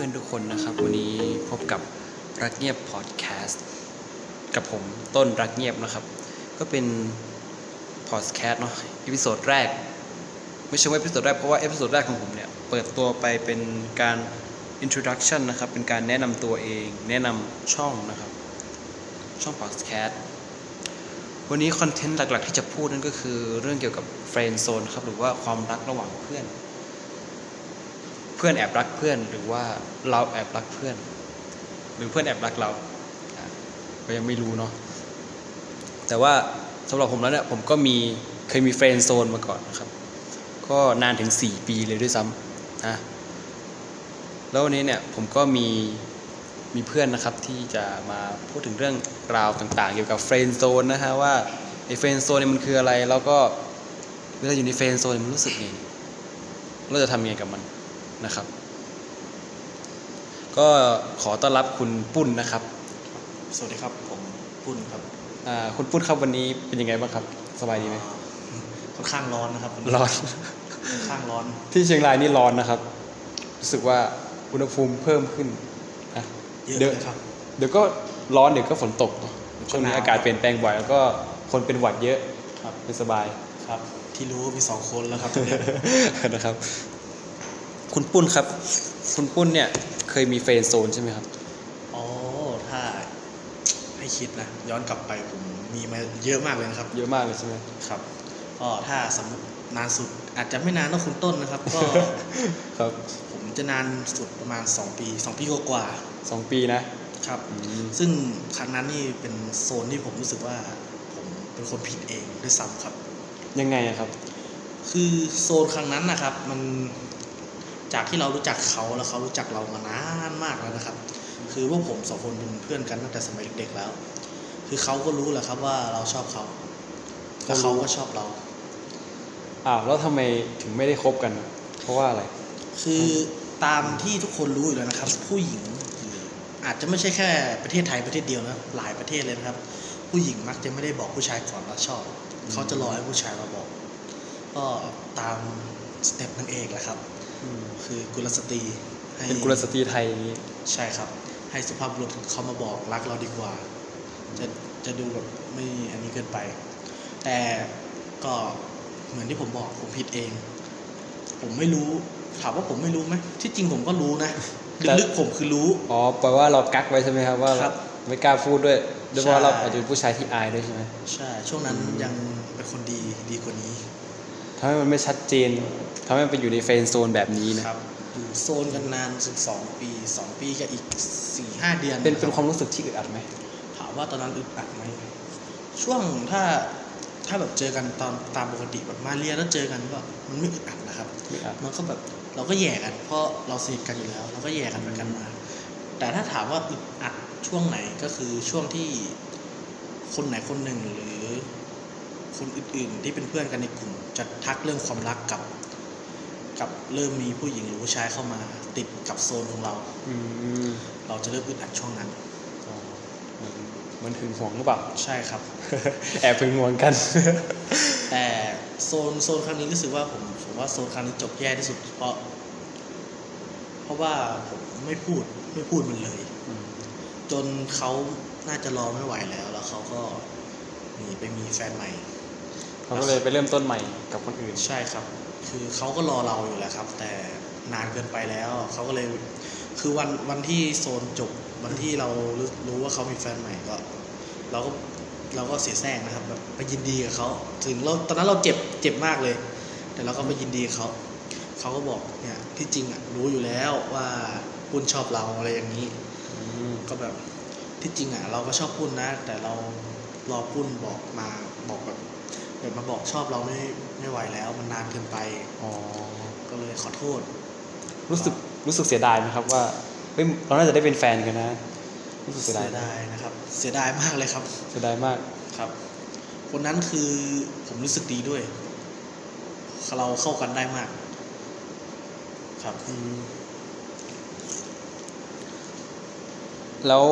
พื่อนๆทุกคนนะครับ วันนี้พบกับรักเงียบพอดแคสต์กับผมต้นรักเงียบนะครับ ก็เป็นพอดแคสต์เนาะ episode แรก ไม่ใช่ว่า episode แรกเพราะว่า episode แรกของผมเนี่ยเปิดตัวไปเป็นการ introduction นะครับ เป็นการแนะนำตัวเอง แนะนำช่องนะครับ ช่องพอดแคสต์วันนี้ content หลักๆ ที่จะพูดนั่นก็คือเรื่องเกี่ยวกับ friend zone ครับหรือว่าความรักระหว่างเพื่อน เพื่อนแอบรักเพื่อนหรือว่าเราแอบรักเพื่อน หรือเพื่อนแอบรักเราก็ยังไม่รู้เนาะแต่ว่าสำหรับผมแล้วเนี่ยผมก็มีเคยมี friend zone มาก่อนนะครับ ก็นานถึง 4 ปีเลยด้วยซ้ำนะแล้ววันนี้เนี่ยผมก็มีมีเพื่อนนะครับที่จะมาพูดถึงเรื่องราวต่างๆ เกี่ยวกับ friend zone นะฮะว่าไอ้ friend zone เนี่ยมันคืออะไร แล้วก็เวลาอยู่ในเฟรนด์โซนมันรู้สึกไงเราจะทำยังไงกับมัน นะครับ ก็ขอต้อนรับคุณปุ้นนะครับ สวัสดีครับผมปุ้นครับอ่าคุณปุ้นครับวันนี้เป็นยังไงบ้างครับ สบายดีไหมอ่าค่อนข้างร้อนนะครับวันนี้ร้อนค่อนข้างร้อน ที่เชียงรายนี่ร้อนนะครับ รู้สึกว่าอุณหภูมิเพิ่มขึ้นนะเยอะเดี๋ยวเลยครับ เดี๋ยวก็ร้อนเดี๋ยวก็ฝนตกเนอะช่วงนี้หนาวอากาศเปลี่ยนแปลงบ่อยแล้วก็คนเป็นหวัดเยอะครับไม่สบายครับ ที่รู้มีสองคนแล้วครับตอนเนี้ยนะครับ คุณปุ้นครับ คุณปุ้นเนี่ยเคยมีเฟรนด์โซนใช่ไหมครับ อ๋อ ถ้าให้คิดนะ ย้อนกลับไปผมมีมาเยอะมากเลยนะครับ เยอะมากเลยใช่ไหมครับก็ถ้าสมมตินานสุดอาจจะไม่นานนะคุณต้นนะครับ ก็ครับ ผมจะนานสุดประมาณ 2 ปี 2 ปีกว่าสองปีนะๆครับอืมซึ่งครั้งนั้นนี่เป็นโซนที่ผมรู้สึกว่า ผมเป็นคนผิดเองด้วยซ้ำครับ ยังไงอะครับ คือโซนครั้งนั้นนะครับ มัน จากที่เรารู้จักเขาแล้วเขารู้จักเรามานานมากแล้วนะครับ คือพวกผมสองคนเป็นเพื่อนกันตั้งแต่สมัยเด็กๆแล้ว คือเขาก็รู้แหละครับว่าเราชอบเขาแล้วเขาก็ชอบเราอ้าวแล้วทำไมถึงไม่ได้คบกัน เพราะว่าอะไร คือตามที่ทุกคนรู้อยู่แล้วนะครับ ผู้หญิงหรืออาจจะไม่ใช่แค่ประเทศไทยประเทศเดียวนะหลายประเทศเลยนะครับ ผู้หญิงมักจะไม่ได้บอกผู้ชายก่อนว่าชอบ เขาจะรอให้ผู้ชายมาบอก ก็ตาม step นางเอกแหละครับ คือกุลสตรีให้เป็นกุลสตรีไทยอย่างนี้ใช่ครับ ให้สุภาพบุรุษเขามาบอกรักเราดีกว่า จะจะดูแบบไม่อันนี้เกินไป แต่ก็เหมือนที่ผมบอกผมผิดเอง ผมไม่รู้ถามว่าผมไม่รู้ไหมที่จริงผมก็รู้นะแต่ลึกๆผมคือรู้อ๋อแปลว่าเรากักไว้ใช่ไหมครับว่าครับไม่กล้าพูดด้วยด้วยเพราะว่าใช่เราอาจจะเป็นผู้ชายที่อายด้วยใช่ไหมใช่ ช่วงนั้นยังเป็นคนดีดีกว่านี้ ทำให้มันไม่ชัดเจนทำให้มันไปอยู่ในเฟรนด์โซนแบบนี้นะ ครับอยู่โซนกันนานสิบสองปีสองปีกับอีกสี่ห้าเดือนเป็นเป็นรับความรู้สึกที่อึดอัดไหม ถามว่าตอนนั้นอึดอัดไหมช่วงถ้าถ้าแบบเจอกันตอนตามปกติแบบมาเรียนแล้วเจอกันก็มันไม่อึดอัดนะครับอึดอัด มันก็แบบเราก็แย่กัน เพราะเราสนิทกันอยู่แล้ว เราก็แย่กันไปกันมา แต่ถ้าถามว่าอึดอัดช่วงไหนก็คือช่วงที่คนไหนคนหนึ่งหรือ คนอื่นๆ ที่เป็นเพื่อนกันในกลุ่ม จะทักเรื่องความรักกับ กับเริ่มมีผู้หญิงหรือผู้ชายเข้ามาติดกับโซนของเรา อืมเราจะเริ่มอึดอัดช่วงนั้น อ๋อมันมันถึงห่วงหรือเปล่า ใช่ครับ แอบถึงห่วงกัน แต่โซนโซนครั้งนี้รู้สึกว่าผมผมว่าโซนครั้งนี้จบแย่ที่สุดเพราะ เพราะว่าผมไม่พูดไม่พูดมันเลย จนเขาน่าจะรอไม่ไหวแล้ว แล้วเขาก็หนีไปมีแฟนใหม่ เขาก็เลยไปเริ่มต้นใหม่กับคนอื่น ใช่ครับ คือเขาก็รอเราอยู่แหละครับ แต่นานเกินไปแล้วเขาก็เลยคือวันวันที่โซนจบวันที่เรารู้รู้ว่าเขามีแฟนใหม่ก็ เราก็เราก็เสียแซงนะครับแบบไปยินดีกับเขาถึงเราตอนนั้นเราเจ็บเจ็บมากเลย แต่เราก็ไปยินดีกับเขาเขาก็บอกเนี่ยที่จริงอะรู้อยู่แล้วว่าปุ้นชอบเราอะไรอย่างนี้ก็แบบที่จริงอะ เราก็ชอบปุ้นนะ แต่เรารอปุ้นบอกมาบอกแบบ แบบมาบอกชอบเราไม่ไม่ไหวแล้ว มันนานเกินไปอ๋อก็เลยขอโทษ รู้สึกรู้สึกเสียดายไหมครับว่าเฮ้ยเราน่าจะได้เป็นแฟนกันนะ รู้สึกเสียดายเสียดายนะครับ เสียดายมากเลยครับ เสียดายมากครับ คนนั้นคือผมรู้สึกดีด้วย เราเข้ากันได้มาก ครับอืมแล้ว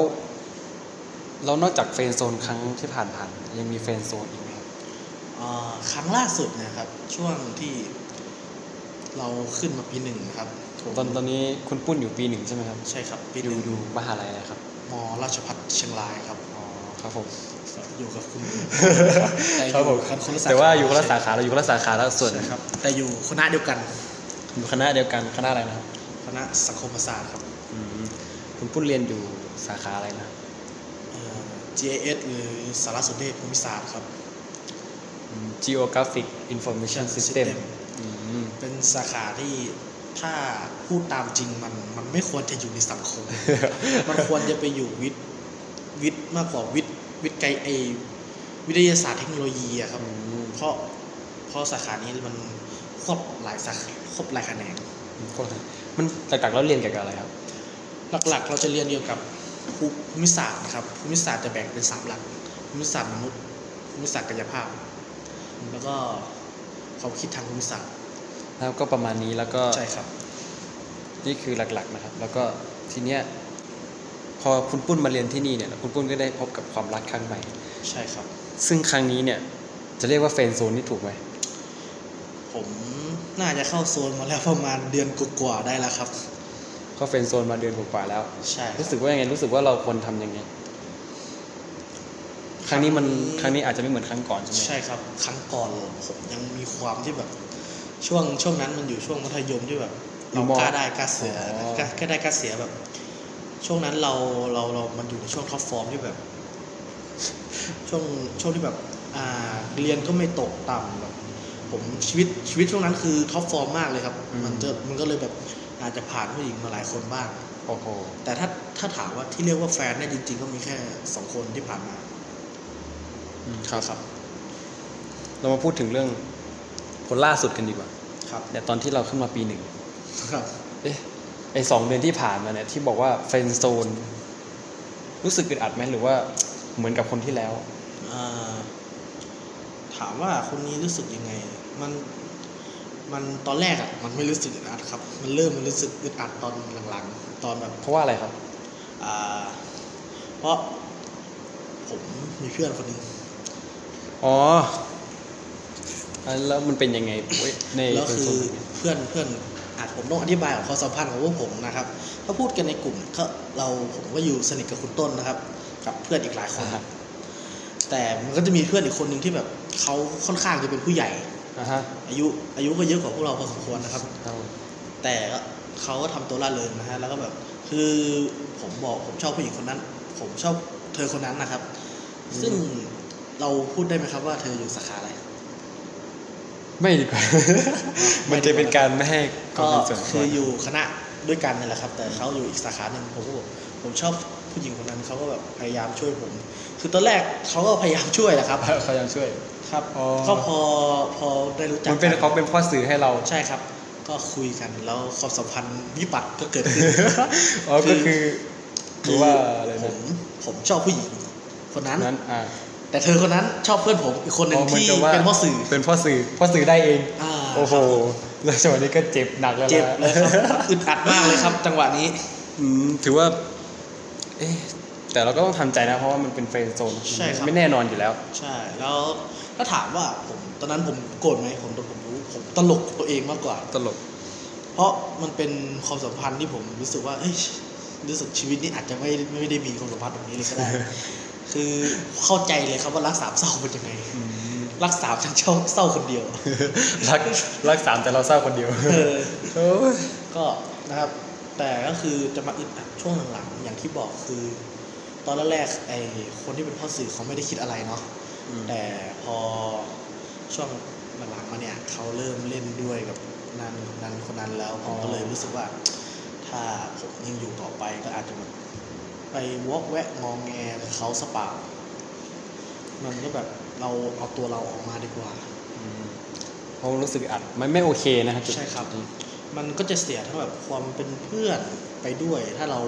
แล้วนอกจาก friend zone ครั้งที่ผ่านผ่านๆยังมี friend zone อีกไหม ครับอ่าครั้งล่าสุดนะครับ ช่วงที่เราขึ้นมาปีหนึ่งนะครับผมตอนตอนนี้คุณปุ้นอยู่ปีหนึ่งใช่ไหมครับ ใช่ครับ อยู่ปีหนึ่งอยู่มหาลัยอะไรครับม.ราชภัฏเชียงรายครับอ๋อครับผมอยู่กับคุณครับผมกันคนละสาขาแต่ว่าอยู่คนละสาขาเราอยู่คนละสาขาแล้วส่วนใช่ครับ แต่อยู่คณะเดียวกัน อยู่คณะเดียวกันคณะอะไรนะครับคณะสังคมศาสตร์ครับอืมคุณปุ้นเรียนอยู่สาขาอะไรนะเอ่อ GIS หรือสารสนเทศภูมิศาสตร์ครับอืม Geographic Information System System อืมเป็นสาขาที่ถ้าพูดตามจริงมันมันไม่ควรจะอยู่ในสังคม มันควรจะไปอยู่วิทย์วิทย์มากกว่าวิทย์วิทย์ไกลไอวิทยาศาสตร์เทคโนโลยีอะครับอืมเพราะเพราะสาขานี้มันครอบหลายสาขาครอบหลายแขนงโคตรมันหลักๆแล้วเรียนเกี่ยวกับอะไรครับ หลักๆ เราจะเรียนเกี่ยวกับภูภูมิศาสตร์นะครับภูมิศาสตร์จะแบ่งเป็นสามหลักภูมิศาสตร์มนุษย์ภูมิศาสตร์กายภาพ แล้วก็ความคิดทางภูมิศาสตร์แล้วก็ประมาณนี้แล้วก็ใช่ครับ นี่คือหลักๆนะครับ แล้วก็ทีเนี้ยพอคุณปุ้นมาเรียนที่นี่เนี่ยคุณปุ้นก็ได้พบกับความรักครั้งใหม่ใช่ครับ ซึ่งครั้งนี้เนี่ยจะเรียกว่า friend zone นี่ถูกไหมผมน่าจะเข้าโซนมาแล้วประมาณเดือนกว่าๆได้แล้วครับ ก็ friend zone มาเดือนกว่าๆแล้วใช่ครับรู้สึกว่ายังไงรู้สึกว่าเราควรทำยังไง ครั้งนี้มันครั้งนี้อาจจะไม่เหมือนครั้งก่อนใช่ไหมใช่ครับ ครั้งก่อนผมยังมีความที่แบบช่วงช่วงนั้นมันอยู่ช่วงมัธยมที่แบบเรากล้าได้กล้าเสียกล้ากล้าได้กล้าเสียแบบ ช่วงนั้นเราเราเรามันอยู่ในช่วง top form ที่แบบ ช่วงช่วงที่แบบอ่าเรียนก็ไม่ตกต่ำแบบผมชีวิตชีวิตช่วงนั้นคือ top form มากเลยครับ มันจะมันก็เลยแบบอาจจะผ่านผู้หญิงมาหลายคนบ้างโอ้โหแต่ถ้าถ้าถามว่าที่เรียกว่าแฟนเนี่ยจริง ๆ ก็มีแค่สองคนที่ผ่านมาอืม ครับครับเรามาพูดถึงเรื่องคนล่าสุดกันดีกว่า ครับเนี่ยตอนที่เราขึ้นมาปีหนึ่งครับเอ๊ะไอสองเดือนที่ผ่านมาเนี่ยที่บอกว่าเฟรนด์โซนรู้สึกอึดอัดไหมหรือว่าเหมือนกับคนที่แล้วอ่าถามว่าคนนี้รู้สึกยังไง มันมันตอนแรกอะมันไม่รู้สึกอึดอัดครับ มันเริ่มมันรู้สึกอึดอัดตอนหลังๆ ตอนแบบเพราะว่าอะไรครับอ่าเพราะผมมีเพื่อนคนหนึ่ง อ๋ออะแล้วมันเป็นยังไงเว้ยในแล้วเฟรนด์คืโซอนเพื่อนเพื่อนอาจผมต้องอธิบายของความสัมพันธ์ของพวกผมนะครับถ้าพูดกันในกลุ่มก็เราผมก็อยู่สนิทกับคุณต้นนะครับ กับเพื่อนอีกหลายคนอ่าฮะแต่มันก็จะมีเพื่อนอีกคนหนึ่งที่แบบเขาค่อนข้างจะเป็นผู้ใหญ่อ่าฮะอายุอายุก็เยอะกว่าพวกเราพอสมควรนะครับเอาแต่ก็เขาก็ทำตัวร่าเริงนะฮะแล้วก็แบบคือผมบอกผมชอบผู้หญิงคนนั้น ผมชอบเธอคนนั้นนะครับ ซึ่ง เราพูดได้ไหมครับว่าเธออยู่สาขาอะไร ไม่ดีกว่า มันจะเป็นการไม่ให้ควาก็มเป็นส่วนคืตัวออยู่คณะด้วยกันนั่นแหละครับ แต่เขาอยู่อีกสาขาหนึ่งผมก็บอกผมชอบผู้หญิงคนนั้นเขาก็แบบพยายามช่วยผม คือตอนแรกเขาก็พยายามช่วยแหละครับเขายังช่วยครับอ๋อก็พอพอได้รู้จักมันเป็นกัเขาเป็นพ่อสื่อให้เราใช่ครับ ก็คุยกันแล้วความสัมพันธ์วิบัติก็เกิดขึ้นอ๋อก็คือหรือว่าอะไรผนะมผมชอบผู้หญิงคนนั้นนั้นอ่า แต่เธอคนนั้นชอบเพื่อนผมอีกคนหนึ่งอ๋อเหมือนที่กับว่าเป็นพ่อสื่อเป็นพ่อสื่อพ่อสื่อได้เองอ่าโอ้โหครับแล้วจังหวะนี้ก็เจ็บหนักแล้วเจ็บนะเลยครับอึดอัดมากเลยครับ จังหวะนี้อืมถือว่า เอ๊ะแต่เราก็ต้องทำใจนะเพราะว่ามันเป็นเฟรนด์โซนใช่ครับไม่แน่นอนอยู่แล้ว ใช่ แล้วถ้าถามว่าผมตอนนั้นผมโกรธไหมผมผมรู้ผมตลกตัวเองมากกว่าตลก เพราะมันเป็นความสัมพันธ์ที่ผมรู้สึกว่าเอ้ยรู้สึกชีวิตนี้อาจจะไม่ไม่ได้มีความสัมพันธ์แบบนี้เลยก็ได้ คือเข้าใจเลยครับว่ารักสามเศร้าเป็นยังไงรักสามฉันเศร้าเศร้าคนเดียว รักรักสามแต่เราเศร้าคนเดียวเออโอ้ยก็นะครับ แต่ก็คือจะมาอึดอัดช่วงหลังๆอย่างที่บอกคือ ตอนแรกๆไอ้คนที่เป็นพ่อสื่อเขาไม่ได้คิดอะไรเนาะแต่พอช่วงหลังๆมาเนี่ยเขาเริ่มเล่นด้วยกับนันนันคนนั้นแล้วผมก็เลยรู้สึกว่า ถ้าผมยังอยู่ต่อไปก็อาจจะแบบ ไปวอกแวะงองแงกับเขาสเปล่ามันก็แบบเราเอาตัวเราออกมาดีกว่าอืมเพราะรู้สึกอัดมันไม่โอเคนะครับจุดใช่ครับนี้มันก็จะเสียทั้งแบบความเป็นเพื่อนไปด้วย ถ้าเรา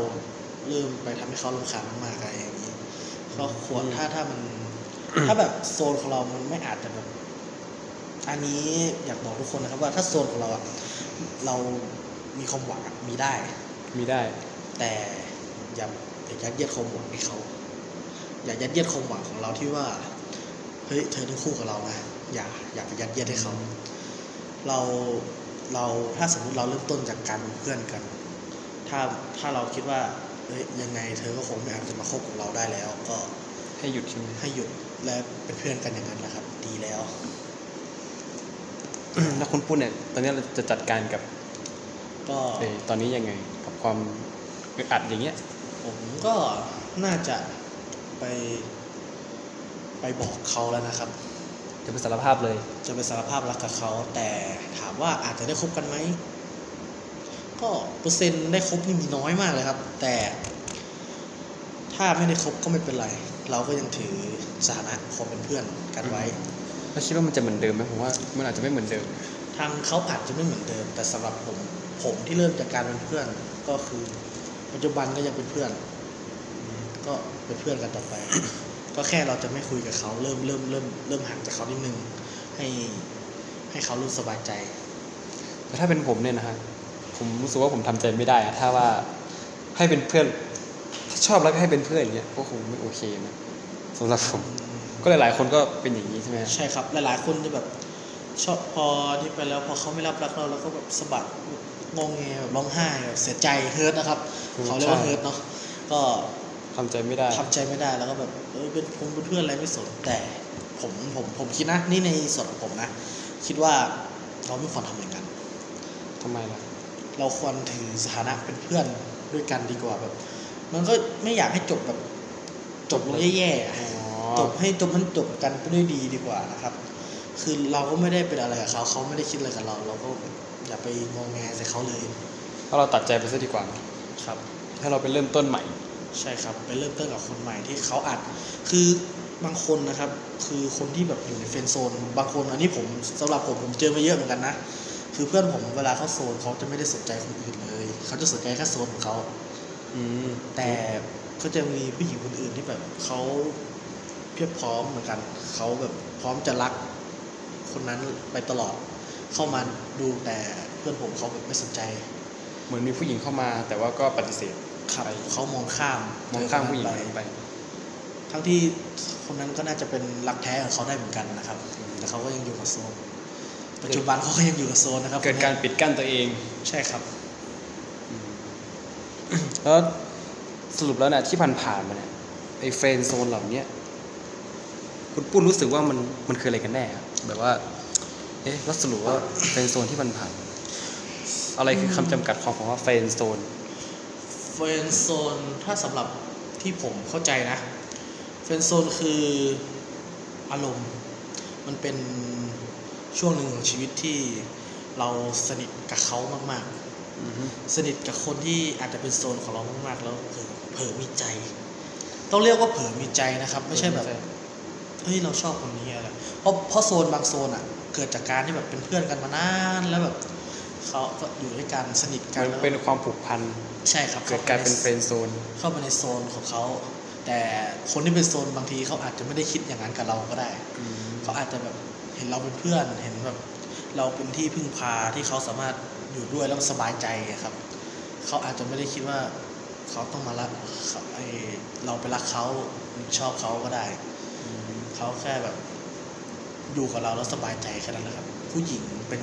เริ่มไปทำให้เขารำคาญมากๆอะไรอย่างนี้ก็ควรถ้าถ้ามัน ถ้าแบบโซนของเรามันไม่อาจจะแบบอันนี้อยากบอกทุกคนนะครับว่าถ้าโซนของเราอะเรามีความหวังอะมีได้ มีได้ แต่อย่า อย่ายัดเยียดความหวังให้เขา อย่ายัดเยียดความหวังของเราที่ว่า เฮ้ยเธอต้องคู่กับเรานะ อย่าอย่าไปยัดเยียดให้เขา เราเราถ้าสมมุติเราเริ่มต้นจากการเป็นเพื่อนกัน ถ้าถ้าเราคิดว่าเอ้ยยังไงเธอก็คงไม่อาจจะมาคบกับเราได้แล้ว ก็ให้หยุดใช่ไหมให้หยุดและเป็นเพื่อนกันอย่างนั้นแหละครับ ดีแล้วแล้วคุณปุ้นเนี่ย ตอนนี้เราจะจัดการกับ ก็เออตอนนี้ยังไง กับความอึดอัดอย่างเงี้ย ผมก็น่าจะไป ไปบอกเขาแล้วนะครับ จะเป็นสารภาพเลย จะไปสารภาพรักกับเขา แต่ถามว่าอาจจะได้คบกันไหม ก็เปอร์เซ็นต์ได้คบนี่มีน้อยมากเลยครับ แต่ถ้าไม่ได้คบก็ไม่เป็นไร เราก็ยังถือสถานะความเป็นเพื่อนกันไว้ แล้วคิดว่ามันจะเหมือนเดิมไหมผมว่ามันอาจจะไม่เหมือนเดิม ทางเขาอาจจะไม่เหมือนเดิม แต่สำหรับผม ผมที่เริ่มจากการเป็นเพื่อนก็คือ ปัจจุบันก็ยังเป็นเพื่อน ก็เป็นเพื่อนกันต่อไป ก็แค่เราจะไม่คุยกับเขาเริ่มเริ่มเริ่มเริ่มห่างจากเขานิดนึงให้ให้เขารู้สบายใจแต่ถ้าเป็นผมเนี่ยนะฮะผมรู้สึกว่าผมทำใจไม่ได้อะถ้าว่าให้เป็นเพื่อนถ้าชอบแล้วก็ให้เป็นเพื่อนอย่างเงี้ยก็คงไม่โอเคนะสำหรับผม ก็หลายๆคนก็เป็นอย่างนี้ใช่ไหมฮะใช่ครับ หลายๆคนจะแบบชอบพอที่ไปแล้วพอเขาไม่รับรักเราแล้วก็แบบสะบัด งงแงแบบร้องไห้แบบเสียใจเฮิร์ตนะครับเขาเรียกว่าเฮิร์ตเนาะก็ทำใจไม่ได้ทำใจไม่ได้แล้วก็แบบเออเป็นผมเป็นเพื่อนอะไรไม่สนแต่ผมผมผมคิดนะนี่ในส่วนของผมนะ คิดว่าเราไม่ควรทำอย่างนั้นทำไมล่ะเราควรถือสถานะเป็นเพื่อนด้วยกันดีกว่าแบบ มันก็ไม่อยากให้จบแบบจบลงแย่ๆอะอ๋อจบให้จบมันจบกันไปด้วยดีดีกว่านะครับ คือเราก็ไม่ได้เป็นอะไรกับเขาเขาไม่ได้คิดอะไรกับเรา เราก็แบบ อย่าไปงองแงใส่เขาเลยถ้าเราตัดใจไปซะดีกว่าครับ ถ้าเราไปเริ่มต้นใหม่ ใช่ครับไปเริ่มต้นกับคนใหม่ที่เขาอาจคือบางคนนะครับ คือคนที่แบบอยู่ในเฟรนด์โซน บางคนอันนี้ผมสำหรับผมผมเจอมาเยอะเหมือนกันนะคือเพื่อนผมเวลาเขาโซนเขาจะไม่ได้สนใจคนอื่นเลย เขาจะสนใจแค่โซนของเขาอืมแต่ก็จะมีผู้หญิงคนอื่นที่แบบเขาเพียบพร้อมเหมือนกัน เขาแบบพร้อมจะรักคนนั้นไปตลอด เข้ามาดูแต่เพื่อนผมเขาแบบไม่สนใจ เหมือนมีผู้หญิงเข้ามา แต่ว่าก็ปฏิเสธครับไปเขามองข้ามมองข้ามผู้หญิงเจคอนนั้นไปไป ทั้งที่คนนั้นก็น่าจะเป็นรักแท้ของเขาได้เหมือนกันนะครับ แต่เขาก็ยังอยู่กับโซนปัจจุบันเขาก็ยังอยู่กับโซนนะครับ เกิดการปิดกั้นตัวเอง ใช่ครับแล้วสรุปแล้วเนี่ยที่ผ่านๆมาเนี่ยไอ้เฟรนด์โซนเหล่าเนี้ยคุณปุ้นรู้สึกว่ามันมันคืออะไรกันแน่ครับแบบว่าเอ๊ะแล้วสรุปว่า friend zone ที่มันผ่านๆอะไรคือคำจำกัดของคำว่า friend zone friend zone ถ้าสำหรับที่ผมเข้าใจนะ friend zone คืออารมณ์ มันเป็นช่วงหนึ่งของชีวิตที่เราสนิทกับเขามากๆ สนิทกับคนที่อาจจะเป็นโซนของเรามากๆ แล้วเผลอเผลอมีใจ ต้องเรียกว่าเผลอมีใจนะครับ ไม่ใช่แบบเฮ้ยเราชอบคนนี้อะไรเพราะเพราะโซนบางโซนอะ เกิดจากการที่แบบเป็นเพื่อนกันมานานแล้วแบบเขาก็อยู่ด้วยกันสนิทกันมันแล้วเป็นความผูกพันใช่ครับเกิดกลายเป็นเฟรนด์โซน เข้าไปในโซนของเขาแต่คนที่เป็นโซนบางทีเขาอาจจะไม่ได้คิดอย่างนั้นกับเราก็ได้เขาอาจจะแบบเห็นเราเป็นเพื่อนเห็นแบบเราเป็นที่พึ่งพาที่เขาสามารถอยู่ด้วยแล้วสบายใจอะครับ เขาอาจจะไม่ได้คิดว่าเขาต้องมารักเขาไอเราไปรักเขาหรือชอบเขาก็ได้ เขาแค่แบบ อยู่กับเราแล้วสบายใจแค่นั้นแหละครับ ผู้หญิงเป็น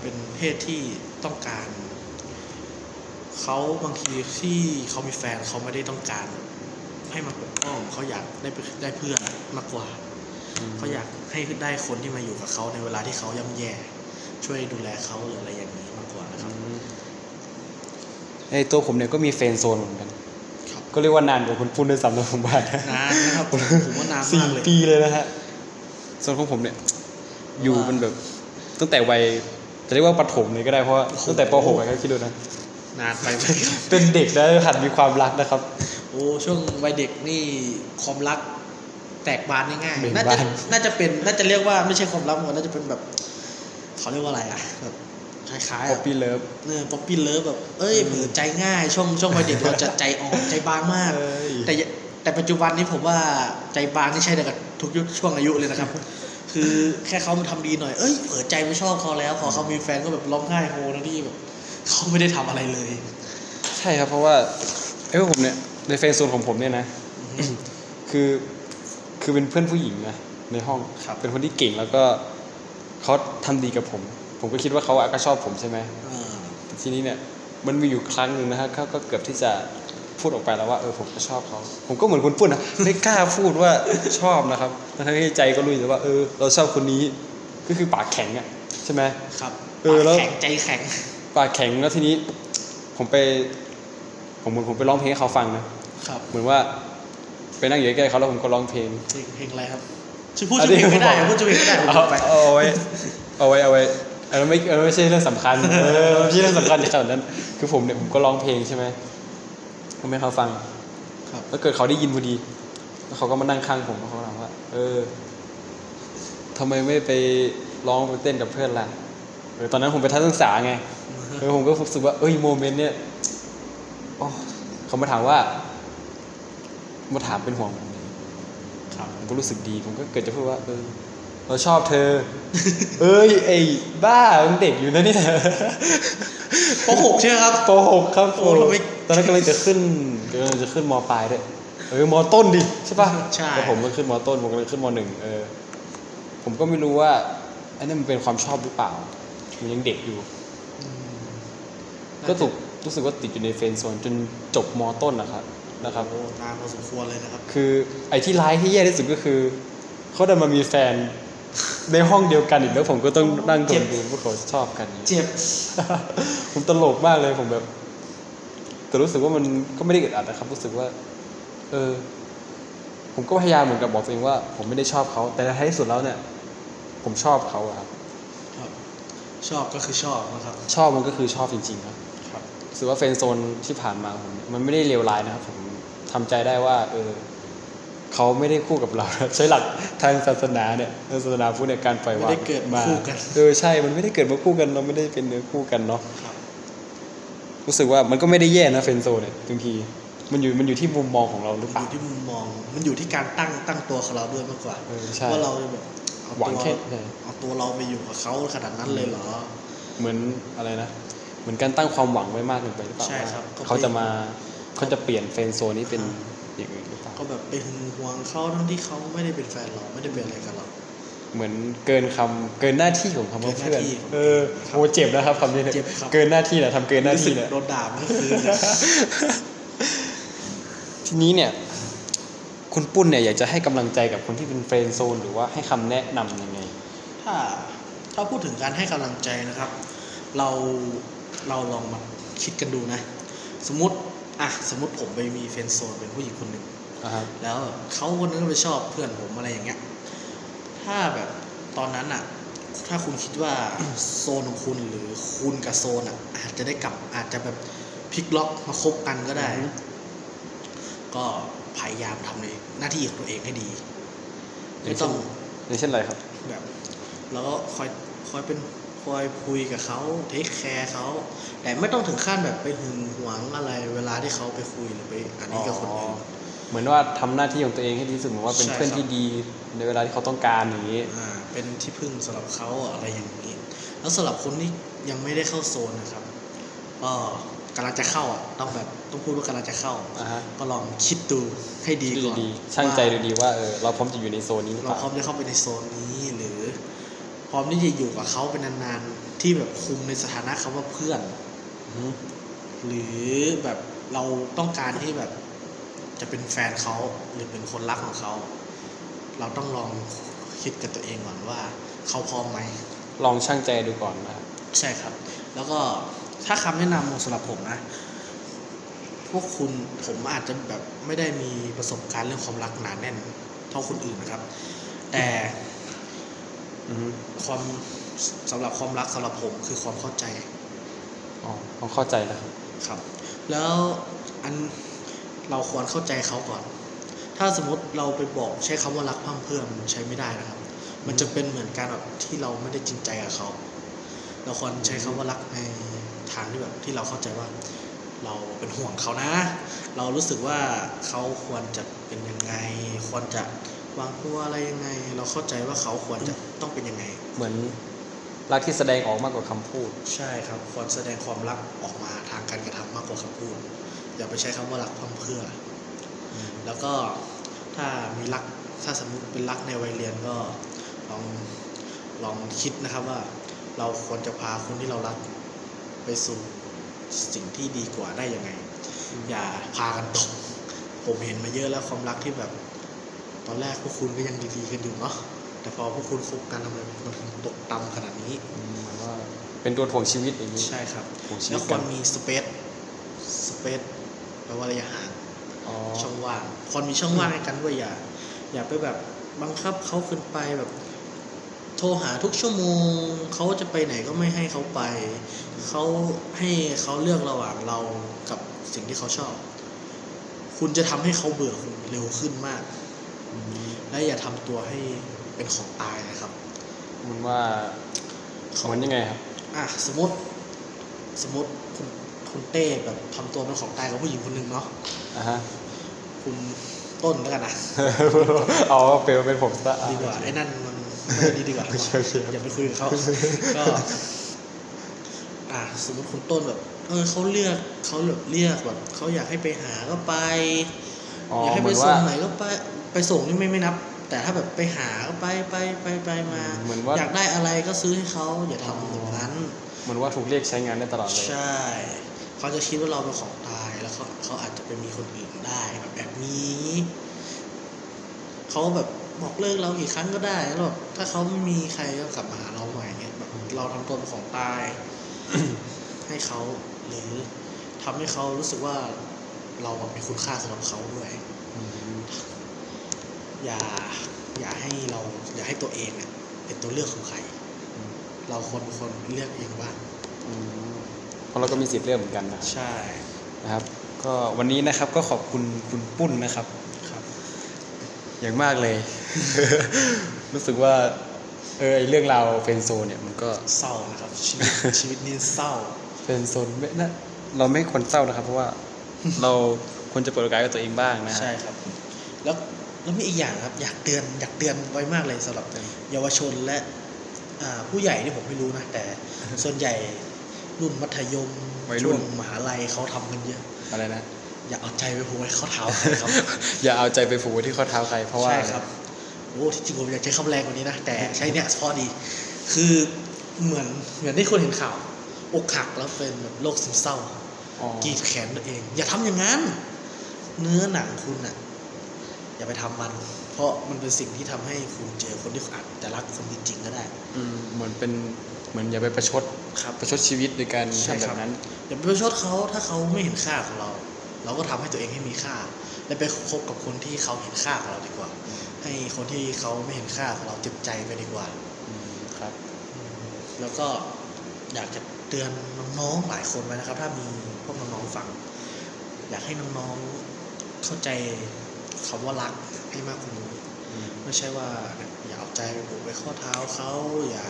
เป็นเพศที่ต้องการเขาบางทีที่เขามีแฟนเขาไม่ได้ต้องการ ให้มาปกป้องเขาอยากได้ไปได้เพื่อนมากกว่าเขาอยากให้ได้คนที่มาอยู่กับเขาในเวลาที่เขาย่ำแย่ ช่วยดูแลเขาหรืออะไรอย่างนี้มากกว่านะครับไอ้ตัวผมเนี่ยก็มีเฟรนด์โซนเหมือนกันครับก็เรียกว่านานกว่าคุณปุ้นด้วยซ้ำนะผมว่านานนะครับผมผมว่านานสี่มากเลยปีเลยนะฮะ ส่วนของผมเนี่ย อยู่มันแบบ ตั้งแต่วัยจะเรียกว่าประถมเลยก็ได้เพราะว่าตั้งแต่ป .6 อะครับคิดดูนะนานไปไหมครับเป็นเด็กแล้วหัดมีความรักนะครับ โอ้ช่วงวัยเด็กนี่ความรักแตกบานง่ายเบ่งๆน่าบาจะนน่าจะเป็นน่าจะเรียกว่าไม่ใช่ความรักหมดน่าจะเป็นแบบเขาเรียกว่าอะไรอะแบบคล้ายๆ puppy love เออ puppy love แบบเอ้ยเผลอใจง่ายช่วงช่วงวัยเด็กเราจะใจอ่อนใจบางมาก แต่อย่าแต่ปัจจุบันนี้ผมว่าใจบางนี่ใช่แต่กับทุกยุคช่วงอายุเลยนะครับ คือแค่เขามาทำดีหน่อย เอ้ย เผลอใจไม่ชอบเขาแล้ว พอเขามีแฟนก็แบบร้องไห้โฮทั้งที่แบบเขาไม่ได้ทำอะไรเลย ใช่ครับเพราะว่าไอ้พวกผมเนี่ยใน friend zone ของผมเนี่ยนะ คือคือเป็นเพื่อนผู้หญิงนะในห้องครับเป็นคนที่เก่งแล้วก็เขาทำดีกับผม ผมก็คิดว่าเขาอะก็ชอบผมใช่ไหมอ่าแต่ทีนี้เนี่ยมันมีอยู่ครั้งหนึ่งนะฮะเขาก็เกือบที่จะ พูดออกไปแล้วว่าเออผมก็ชอบเขาผมก็เหมือนคุณปุ้นนะไม่กล้าพูดว่าชอบนะครับทั้งที่ใจก็รู้อยู่ว่าเออเราชอบคนนี้ก็คือปากแข็งอะใช่ไหมครับเออแล้วปากแข็งใจแข็งปากแข็งแล้วทีนี้ ผมไป ผมเหมือนผมไปร้องเพลงให้เขาฟังนะครับเหมือนว่าไปนั่งอยู่ใกล้ๆเขาแล้วผมก็ร้องเพลงเพลงเพลงอะไรครับชื่อพูดชื่อเพลงไม่ได้พูดชื่อเพลงไม่ได้ผมเอาไปเอาไว้เอาไว้เอาไว้อันนั้นไม่เออไม่ใช่เรื่องสำคัญเออไม่ใช่เรื่องสำคัญในขนาดนั้น คือผมเนี่ยผมก็ร้องเพลงใช่ไหม ผมให้เขาฟัง ครับ แล้วเกิดเขาได้ยินพอดี แล้วเขาก็มานั่งข้างผมแล้วเขาถามว่า เออทำไมไม่ไปร้องไปเต้นกับเพื่อนล่ะเออตอนนั้นผมไปทัศนศึกษาไงเออผมก็รู้สึกว่า เอ้ยโมเมนต์เนี่ยโอ้เขามาถามว่า มาถามเป็นห่วงผมครับผมก็รู้สึกดี ผมก็เกิดจะพูดว่า เออ เราชอบเธอ เอ้ยไอ้บ้ามึงเด็กอยู่นะเนี่ยปหกใช่ไหมครับปหกครับโอ้ทำไม ตอนนั้นกำลังจะขึ้นกำลังจะขึ้นมปลายด้วยเออมต้นดิใช่ป่ะใช่แล้วผมก็ขึ้นมต้นผมกำลังขึ้นมหนึ่งเออผมก็ไม่รู้ว่าอันนั้นมันเป็นความชอบหรือเปล่ามันยังเด็กอยู่ ก็ถูกรู้สึกว่าติดอยู่ในเฟรนด์โซนจนจบมต้นนะครับนะครับโอ้นานพอสมควรเลยนะครับ คือไอ้ที่ร้ายที่แย่ที่สุดก็คือเขาดันมามีแฟนในห้องเดียวกันอีกแล้วผมก็ต้องนั่งทเจ็นบดูว่าเขาชอบกัน เจ็บ ผมตลกมากเลยผมแบบ แต่รู้สึกว่ามันก็ไม่ได้อึดอัดนะครับ รู้สึกว่า เออ ผมก็พยายามเหมือนกับบอกตัวเองว่า ผมไม่ได้ชอบเขา แต่ในท้ายที่สุดแล้วเนี่ย ผมชอบเขาอะครับครับ ชอบก็คือชอบนะครับ ชอบมันก็คือชอบจริงๆครับครับรู้สึกว่าเฟรนด์โซนที่ผ่านมาผมมันไม่ได้เลวร้ายนะครับ ผมทำใจได้ว่า เออเขาไม่ได้คู่กับเรา ใช้หลักทางศาสนาเนี่ยทางศาสนาพูดในยการปล่อยวางไม่ได้เกิดมาคู่กันเออใช่มันไม่ได้เกิดมาคู่กันเราไม่ได้เป็นเนื้อคู่กันเนาะค รับรู้สึกว่ามันก็ไม่ได้แย่นะ friend zone เนี่ยบางทีมันอยู่มันอยู่ที่มุมมองของเราหรือเปอล่าอยู่ที่มุมมอง มันอยู่ที่การตั้งตั้งตัวของเราด้วยมากกว่าเออใช่ว่าเราแบบเอาหวังตัวแค่ใช่เอาตัวเราไปอยู่กับเขาขนาดนั้นเลยเหรอ เหมือนอะไรนะ เหมือนการตั้งความหวังไว้มากเกินไปหรือเปล่าใช่ครับว่าเขาจะมาเขาจะเปลี่ยน friend zone นี้เป็นอ่า อย่างอื่นหรือเปล่าก็แบบไปหึงหวงเขาทั้งที่เขาไม่ได้เป็นแฟนเราไม่ได้เป็นอะไรกับเรา เหมือนเกินคำเกินหน้าที่ของคำว่าเกินหเพื่อน้าที่ของเพื่อนเออโอ้เจ็บนะครับคำนี้เนี่ยเจ็บครับเกินหน้าที่นะทำเกินหน้าที่เนี่ยรู้สึกโดนด่าเมื่อคืนนะทีนี้เนี่ย คุณปุ้นเนี่ยอยากจะให้กำลังใจกับคนที่เป็น friend zone หรือว่าให้คำแนะนำยังไง ถ้าถ้าพูดถึงการให้กำลังใจนะครับ เราเราลองมาคิดกันดูนะ สมมติอะสมมติผมไปมี friend zone เป็นผู้หญิงคนหนึ่งนะครับแล้วเขาคนนึงก็ไปชอบเพื่อนผมอะไรอย่างเงี้ย ถ้าแบบตอนนั้นอะถ้าคุณคิดว่าโซนของคุณหรือคุณกับโซนอะอาจจะได้กลับอาจจะแบบพลิกล็อกมาคบกันก็ได้อือฮึก็พยายามทำในหน้าที่ของตัวเองให้ดีอไม่ย่างต้เช่นอย่างเช่นอะไรครับ แบบแล้วก็คอยคอยเป็นคอยคุยกับเขา take care เขาแต่ไม่ต้องถึงขั้นแบบไปหึงหวงอะไร เวลาที่เขาไปคุยหรือไปอันนี้กับคนอื่น เหมือนว่าทำหน้าที่ของตัวเองให้ดีที่สุดเหมือนว่าเป็นใช่เพื่อนครับที่ดีในเวลาที่เขาต้องการอย่างนี้อ่าเป็นที่พึ่งสำหรับเขาอะไรอย่างนี้ แล้วสำหรับคนที่ยังไม่ได้เข้าโซนนะครับก็กำลังจะเข้าอะต้องแบบต้องพูดว่ากำลังจะเข้าอ่าฮะก็ลองคิดดูให้ดีคิดก่อนดีๆช่างใจดูดีว่าเออเราพร้อมจะอยู่ในโซนนี้หรือเปเราล่าพร้อมจะเข้าไปในโซนนี้หรือ พร้อมที่จะอยู่กับเขาเป็นนานๆที่แบบคุมในสถานะเขาว่าเพื่อนอือฮึหรือแบบเราต้องการที่แบบ จะเป็นแฟนเขาหรือเป็นคนรักของเขา เราต้องลองคิดกับตัวเองก่อนว่าเขาพร้อมไหม ลองช่างใจดูก่อนนะครับใช่ครับ แล้วก็ถ้าคำแนะนำสำหรับผมนะ พวกคุณผมอาจจะแบบไม่ได้มีประสบการณ์เรื่องความรักหนาแน่น เท่าคนอื่นนะครับ แต่อือฮึความสำหรับความรักสำหรับผมคือความเข้าใจ อ๋อผมเข้าใจนะครับ ครับ แล้วอัน เราควรเข้าใจเขาก่อน ถ้าสมมติเราไปบอกใช้คำว่ารักพร่ำเพรื่อมันใช้ไม่ได้นะครับ มันจะเป็นเหมือนการแบบที่เราไม่ได้จริงใจกับเขา เราควรใช้คำว่ารักในทางที่แบบที่เราเข้าใจว่า เราเป็นห่วงเขานะ เรารู้สึกว่าเขาควรจะเป็นยังไง ควรจะวางตัวอะไรยังไง เราเข้าใจว่าเขาควรจะต้องเป็นยังไง เหมือนรักที่แสดงออกมากกว่าคำพูด ใช่ครับควรแสดงความรักออกมาทางการกระทำมากกว่าคำพูด อย่าไปใช้คำว่ารักพร่ำเพรื่อ แล้วก็ถ้ามีรักถ้าสมมติเป็นรักในวัยเรียนก็ลองลองคิดนะครับว่าเราควรจะพาคนที่เรารักไปสู่สิ่งที่ดีกว่าได้ยังไง อย่าพากันตก ผมเห็นมาเยอะแล้วความรักที่แบบ ตอนแรกพวกคุณก็ยังดีๆกันอยู่เนาะแต่พอพวกคุณคบกันทำไมมันถึงตกต่ำขนาดนี้อืมเหมือนว่าเป็นตัวถ่วงชีวิตอย่างนี้ใช่ครับถ่วงชีวิแล้ตวคกัวนรมีสเปซสเปซ แปลว่าระยะห่างอ๋อช่องว่างควรมีช่องว่างให้กันด้วยอย่าอย่าไปแบบบังคับเขาเกินไปแบบ โทรหาทุกชั่วโมงเขาจะไปไหนก็ไม่ให้เขาไปเขาให้เขาเลือกระหว่างเรากับสิ่งที่เขาชอบ คุณจะทำให้เขาเบื่อคุณเร็วขึ้นมากอืมและอย่าทำตัวให้เป็นของตายนะครับเหมันว่าเหมือนยังไงครับ อะสมมติสมมติคุณ คุณเต้แบบทำตัวเป็นของตายกับผู้หญิงคนหนึ่งเนาะอ่าฮะคุณต้นแล้วกันนะเอาเป็นเป็นผมซะดีกว่าไอ้นั่นมันไม่ดีดีกว่าโอเคโอเคอย่าไปคุยกับเขาก็อะสมมติคุณต้นแบบ เออเขาเลือกเขาแบบเรียกแบบเขาอยากให้ไปหาก็ไปอ๋ออยากให้เหไปมือนส่ว่างไหนก็ไปไปส่งนี่ไม่ไม่นับ แต่ถ้าแบบไปหาก็ไปไปไปไปมาเหมือนว่าอยากได้อะไรก็ซื้อให้เขาอย่าทำอย่างนั้นเหมือนว่าถูกเรียกใช้งานได้ตลอดเลยใช่ เขาจะคิดว่าเราเป็นของตายแล้วเขาเขาอาจจะไปมีคนอื่นได้แบบแบบนี้เขาแบบบอกเลิกเรากี่ครั้งก็ได้แล้วแบบถ้าเขาไม่มีใครก็กลับมาหาเราใหม่เงี้ยแบบเราทำตัวเป็นของตาย ให้เขาหรือทำให้เขารู้สึกว่าเราแบบมีคุณค่าสำหรับเขาด้วยอืมอย่าอย่าให้เราอย่าให้ตัวเองเนี่ยเป็นตัวเลือกของใคร เราคนเป็นคนเลือกเองบ้างอืม เพราะเราก็มีสิทธิ์เลือกเหมือนกันนะใช่นะครับ ก็วันนี้นะครับก็ขอบคุณคุณปุ้นนะครับครับ อย่างมากเลย รู้สึกว่าเออไอเรื่องราว friend zone เนี่ยมันก็เศร้านะครับ ชีวิตชีวิตนี้เศร้า friend zone ไม่นะเราไม่ควรเศร้านะครับ เพราะว่าเราควรจะเปิดโอกาสกับตัวเองบ้างนะฮะใช่ครับ แล้วแล้วมีอีกอย่างครับ อยากเตือนอยากเตือนไว้มากเลยสำหรับเยาวชนและอ่าผู้ใหญ่นี่ผมไม่รู้นะแต่ส่วนใหญ่ รุ่นมัธยมวัยรุ่นช่วงมหาลัยเขาทำกันเยอะอะไรนะอย่าเอาใจไปผูกไว้ข้อเท้าใครครับ อย่าเอาใจไปผูกไว้ที่ข้อเท้าใครเพราะว่าใช่ครับโอ้ที่จริงผมอยากใช้คำแรงกว่านี้นะแต่ใช้เนี่ยพอดี คือเหมือนเหมือนที่คนเห็นข่าว อกหักแล้วเป็นแบบโรคซึมเศร้าอ๋อกรีดแขนตัวเอง อย่าทำอย่างนั้น เนื้อหนังคุณอะ อย่าไปทำมัน เพราะมันเป็นสิ่งที่ทำให้คุณเจอคนที่อาจจะรักคนจริงๆก็ได้ อืมเหมือนเป็นเหมือนอย่าไปประชด ครับประชดชีวิตโดยการใช่ทำแบครับบนั้น อย่าไปประชดเขาถ้าเขาไม่เห็นค่าของเรา เราก็ทำให้ตัวเองให้มีค่า และไปคบกับคนที่เขาเห็นค่าของเราดีกว่าให้คนที่เขาไม่เห็นค่าของเราเจ็บใจไปดีกว่า อืมครับ แล้วก็อยากจะเตือนน้องๆหลายคนไว้นะครับ ถ้ามีพวกน้องๆฟัง อยากให้น้องๆเข้าใจคำว่ารักให้มากกว่านี้อืมไม่ใช่ว่าเนี่ยอย่าเอาใจไปผูกไว้ข้อเท้าเขาอย่า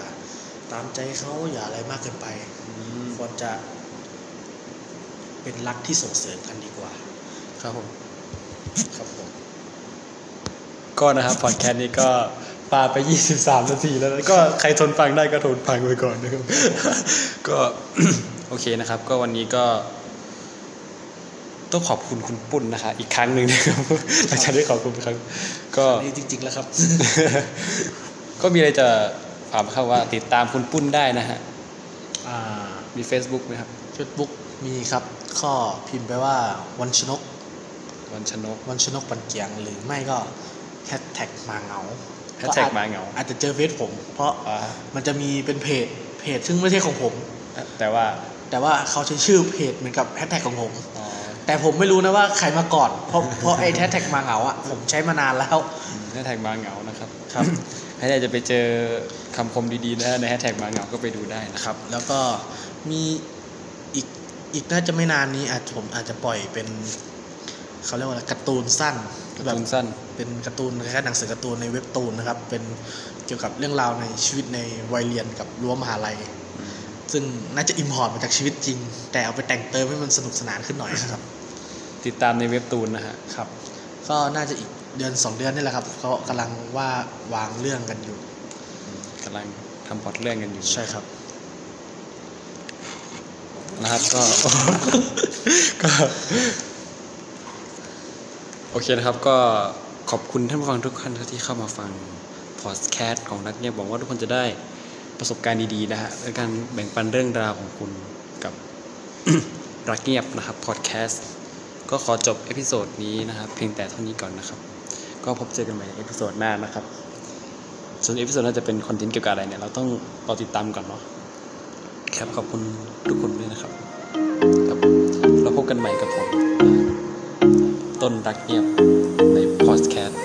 ตามใจเขาอย่าอะไรมากเกินไปอืมควรจะเป็นรักที่ส่งเสริมกันดีกว่า ครับผม ครับผม ก็นะครับพอดแคสต์นี้ก็ปาไป 23 นาทีแล้วนะก็ใครทนฟังได้ก็ทนฟังไปก่อนนะครับ ก็โอเคนะครับ ก็วันนี้ก็ต้องขอบคุณคุณปุ้นนะคะอีกครั้งหนึ่งนะครับหลังจากที่ขอบคุณอีกครั้งก็นี่จริงๆแล้วครับ ก็มีอะไรจะ ฝากครับว่าติดตามคุณปุ้นได้นะฮะอ่ามี Facebook ไหมครับเฟซบุ๊กมีครับข้อพิมพ์ไปว่าวันชนก วันชนก วันชนกปันเกียงหรือไม่ก็แฮชแท็กมาเหงาแฮชแท็กมาเหงา อาจจะเจอเฟซผม เพราะอ่ามันจะมีเป็นเพจเพจซึ่งไม่ใช่ของผม แต่ว่าแต่ว่าเขาใช้ชื่อเพจเหมือนกับแฮชแท็กของผมอ๋อแต่ผมไม่รู้นะว่าใครมาก่อนเพราะเพราะไอ้แฮชแท็กมาเหงาอะผมใช้มานานแล้วแฮชแท็กมาเหงานะครับครับ ถ้าอยากจะไปเจอคำคมดีๆนะฮะในแฮชแท็กมาเหงาก็ไปดูได้นะครับ แล้วก็มีอีกอีกน่าจะไม่นานนี้อาจผมอาจจะปล่อยเป็นเขาเรียกว่าอะไรการ์ตูนสั้นแบบการ์ตูนสั้น เป็นการ์ตูนคล้ายๆหนังสือการ์ตูนในเว็บตูนนะครับ เป็นเกี่ยวกับเรื่องราวในชีวิตในวัยเรียนกับรั้วมหาลัย ซึ่งน่าจะ import มาจากชีวิตจริง แต่เอาไปแต่งเติมให้มันสนุกสนานขึ้นหน่อยนะครับ ติดตามในเว็บตูนนะฮะครับ ก็น่าจะอีก เดือนสองเดือนนี่แหละครับเขากำลังว่าวางเรื่องกันอยู่กำลังทำพล็อตเรื่องกันอยู่ ใช่ครับ นะครับก็ ก็ โอเคนะครับ ก็ขอบคุณท่านผู้ฟังทุกท่านที่เข้ามาฟังพอดแคสต์ของรักเงียบหวังว่าทุกคนจะได้ประสบการณ์ดีๆนะฮะในการแบ่งปันเรื่องราวของคุณกับรักเงียบนะครับพอดแคสต์ก็ขอจบ episode นี้นะครับ เพียงแต่เท่านี้ก่อนนะครับ ก็พบเจอกันใหม่ใน episode หน้านะครับ ส่วน episode น่าจะเป็น content เกี่ยวกับอะไรเนี่ย เราต้องรอติดตามก่อนเนาะครับขอบคุณทุกคนด้วยนะครับครับเราพบกันใหม่กับผมต้นรักเงียบในพอดแคสต์